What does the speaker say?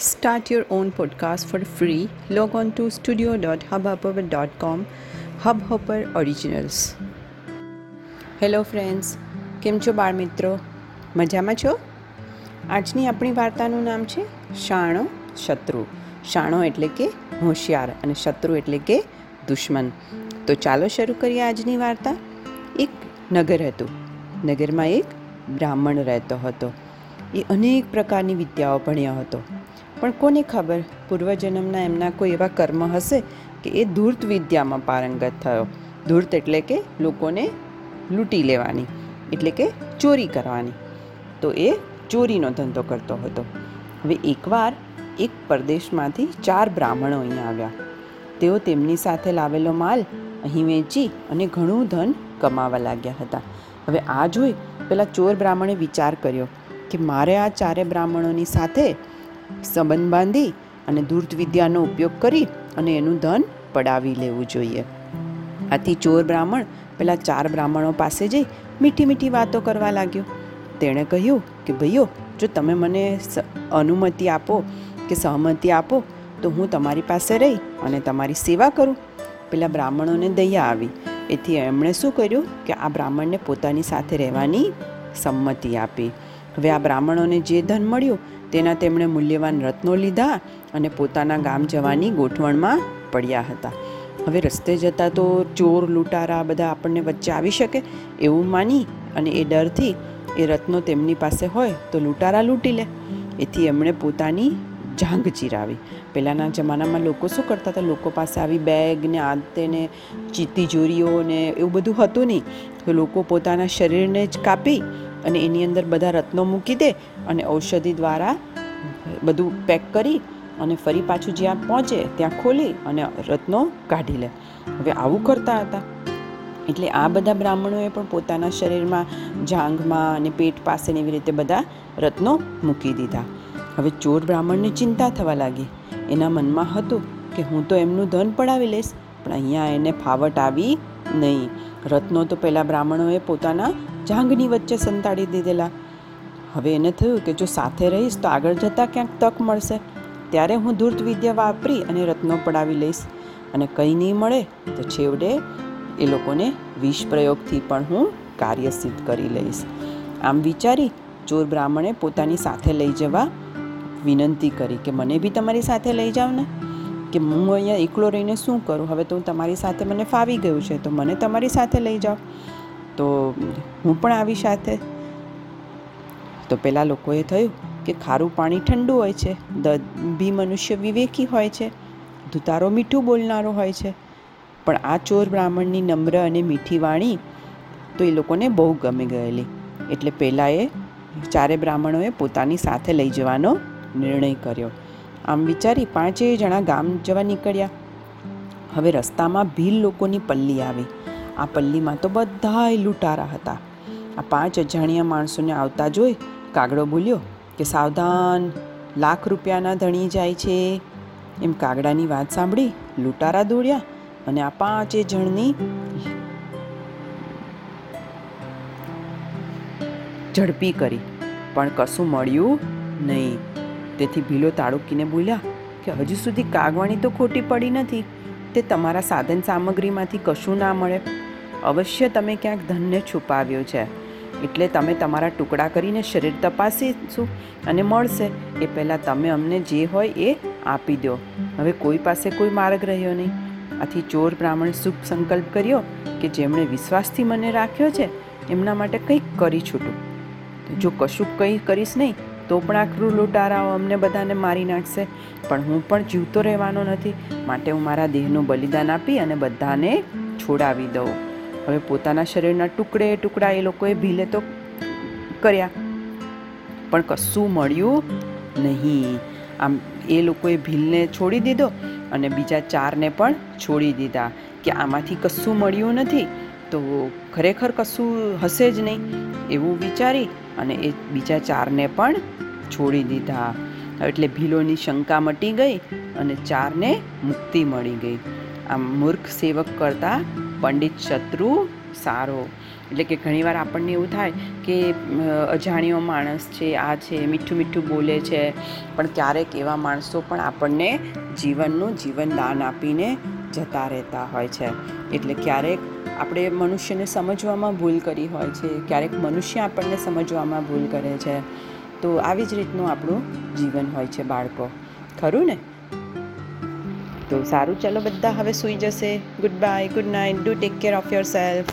Start your own podcast for free. Log on to studio.hubhopper.com. Hubhopper Originals. Hello friends કેમ છો બાળ મિત્રો? મજામાં છો? આજની આપણી વાર્તાનું નામ છે શાણો શત્રુ. શાણો એટલે કે હોશિયાર અને શત્રુ એટલે કે દુશ્મન. તો ચાલો શરૂ કરીએ આજની વાર્તા. એક નગર હતું. નગરમાં એક બ્રાહ્મણ રહેતો હતો. એ અનેક પ્રકારની વિદ્યાઓ ભણ્યો હતો. પણ કોને ખબર? પૂર્વજન્મના એમના કોઈ એવા કર્મ હશે કે એ ધૂર્ત વિદ્યામાં પારંગત થયો. ધૂર્ત એટલે કે લોકોને લૂંટી લેવાની, એટલે કે ચોરી કરવાની. તો એ ચોરીનો ધંધો કરતો હતો. હવે એકવાર એક પરદેશમાંથી ચાર બ્રાહ્મણો અહીંયા આવ્યા. તેઓ તેમની સાથે લાવેલો માલ અહીં વેચી અને ઘણું ધન કમાવા લાગ્યા હતા. હવે આ જોઈ પેલા ચોર બ્રાહ્મણે વિચાર કર્યો કે મારે આ ચારે બ્રાહ્મણોની સાથે સંબંધ બાંધી અને ધૂર્ત ઉપયોગ કરી અને એનું ધન પડાવી લેવું જોઈએ. આથી ચોર બ્રાહ્મણ પેલા ચાર બ્રાહ્મણો પાસે જઈ મીઠી મીઠી વાતો કરવા લાગ્યો. તેણે કહ્યું કે ભાઈઓ જો તમે મને અનુમતિ આપો કે સહમતિ આપો, તો હું તમારી પાસે રહી અને તમારી સેવા કરું. પેલા બ્રાહ્મણોને દયા આવી. એથી એમણે શું કર્યું કે આ બ્રાહ્મણને પોતાની સાથે રહેવાની સંમતિ આપી. હવે આ બ્રાહ્મણોને જે ધન મળ્યું, તેના તેમણે મૂલ્યવાન રત્નો લીધા અને પોતાના ગામ જવાની ગોઠવણમાં પડ્યા હતા. હવે રસ્તે જતાં તો ચોર, લૂંટારા બધા આપણને વચ્ચે આવી શકે એવું માની અને એ ડરથી એ રત્નો તેમની પાસે હોય તો લૂંટારા લૂંટી લે. એથી એમણે પોતાની જાંગ ચીરાવી. પહેલાંના જમાનામાં લોકો શું કરતા હતા? લોકો પાસે આવી બેગ ને આ તે ને ચી- તિજોરીઓ ને એવું બધું હતું નહીં. તો લોકો પોતાના શરીરને જ કાપી અને એની અંદર બધા રત્નો મૂકી દે અને ઔષધિ દ્વારા બધું પેક કરી અને ફરી પાછું જ્યાં પહોંચે ત્યાં ખોલી અને રત્નો કાઢી લે. હવે આવું કરતા હતા. એટલે આ બધા બ્રાહ્મણોએ પણ પોતાના શરીરમાં જાંઘમાં અને પેટ પાસે એવી રીતે બધા રત્નો મૂકી દીધા. હવે ચોર બ્રાહ્મણને ચિંતા થવા લાગી. એના મનમાં હતું કે હું તો એમનું ધન પડાવી લઈશ, પણ અહીંયા એને ફાવટ આવી નહીં. રત્નો તો પહેલાં બ્રાહ્મણોએ પોતાના જાંઘની વચ્ચે સંતાડી દીધેલા. હવે એને થયું કે જો સાથે રહીશ તો આગળ જતાં ક્યાંક તક મળશે. ત્યારે હું ધૂર્ત વિદ્યા વાપરી અને રત્નો પડાવી લઈશ. અને કંઈ નહીં મળે તો છેવટે એ લોકોને વિષ પ્રયોગથી પણ હું કાર્ય સિદ્ધ કરી લઈશ. આમ વિચારી ચોર બ્રાહ્મણે પોતાની સાથે લઈ જવા વિનંતી કરી કે મને બી તમારી સાથે લઈ જાઓ ને? કે હું અહીંયા એકલો રહીને શું કરું? હવે તો તમારી સાથે મને ફાવી ગયું છે, તો મને તમારી સાથે લઈ જાઓ. તો હું પણ આવી સાથે. તો પેલા લોકોએ થયું કે ખારું પાણી ઠંડુ હોય છે બી મનુષ્ય વિવેકી હોય છે, ધુતારો મીઠું બોલનારો હોય છે. પણ આ ચોર બ્રાહ્મણની નમ્ર અને મીઠી વાણી તો એ લોકોને બહુ ગમી ગયેલી. એટલે પહેલાં એ ચારે બ્રાહ્મણોએ પોતાની સાથે લઈ જવાનો નિર્ણય કર્યો. આમ વિચારી પાંચેય જણા ગામ જવા નીકળ્યા. હવે રસ્તામાં ભીલ લોકોની પલ્લી આવી. આ પલ્લીમાં તો બધાય લૂંટારા હતા. આ પાંચ અજાણ્યા માણસોને આવતા જોઈ કાગડો બોલ્યો કે સાવધાન, લાખ રૂપિયાના ધણી જાય છે. એમ કાગડાની વાત સાંભળી લૂંટારા દોડ્યા અને આ પાંચે જણની ઝડપી કરી. પણ કશું મળ્યું નહીં. તેથી ભીલો તાળુકીને બોલ્યા કે હજુ સુધી કાગવાણી તો ખોટી પડી નથી. તે તમારા સાધન સામગ્રીમાંથી કશું ના મળે. અવશ્ય તમે ક્યાંક ધનને છુપાવ્યો છે. એટલે તમે તમારા ટુકડા કરીને શરીર તપાસીશું અને મળશે. એ પહેલાં તમે અમને જે હોય એ આપી દો. હવે કોઈ પાસે કોઈ માર્ગ રહ્યો નહીં. આથી ચોર બ્રાહ્મણ શુભ સંકલ્પ કર્યો કે જેમણે વિશ્વાસથી મને રાખ્યો છે, એમના માટે કંઈક કરી છૂટું. જો કશું કંઈ કરીશ નહીં, તો પણ આ ક્રૂર લૂંટારાઓ અમને બધાને મારી નાખશે. પણ હું પણ જીવતો રહેવાનો નથી. માટે હું મારા દેહનું બલિદાન આપી અને બધાને છોડાવી દઉં. હવે પોતાના શરીરના ટુકડે ટુકડા એ લોકોએ ભીલે તો કર્યા. પણ કશું મળ્યું નહીં. આમ એ લોકોએ ભીલને છોડી દીધો અને બીજા ચારને પણ છોડી દીધા કે આમાંથી કશું મળ્યું નથી. તો ખરેખર કશું હશે જ નહીં એવું વિચારી અને એ બીજા ચારને પણ છોડી દીધા. એટલે ભીલોની શંકા મટી ગઈ અને ચારને મુક્તિ મળી ગઈ. આમ મૂર્ખ સેવક કરતાં પંડિત શત્રુ સારો. એટલે કે ઘણીવાર આપણને એવું થાય કે અજાણ્યો માણસ છે, આ છે, મીઠું મીઠું બોલે છે, પણ ક્યારેક એવા માણસો પણ આપણને જીવનનું જીવનદાન આપીને જતા રહેતા હોય છે. એટલે ક્યારેક આપણે મનુષ્યને સમજવામાં ભૂલ કરી હોય છે, ક્યારેક મનુષ્ય આપણને સમજવામાં ભૂલ કરે છે. તો આવી જ રીતનું આપણું જીવન હોય છે બાળકો. ખરું ને? તો સારું. ચલો બધા હવે સૂઈ જશે. Goodbye good night do take care of yourself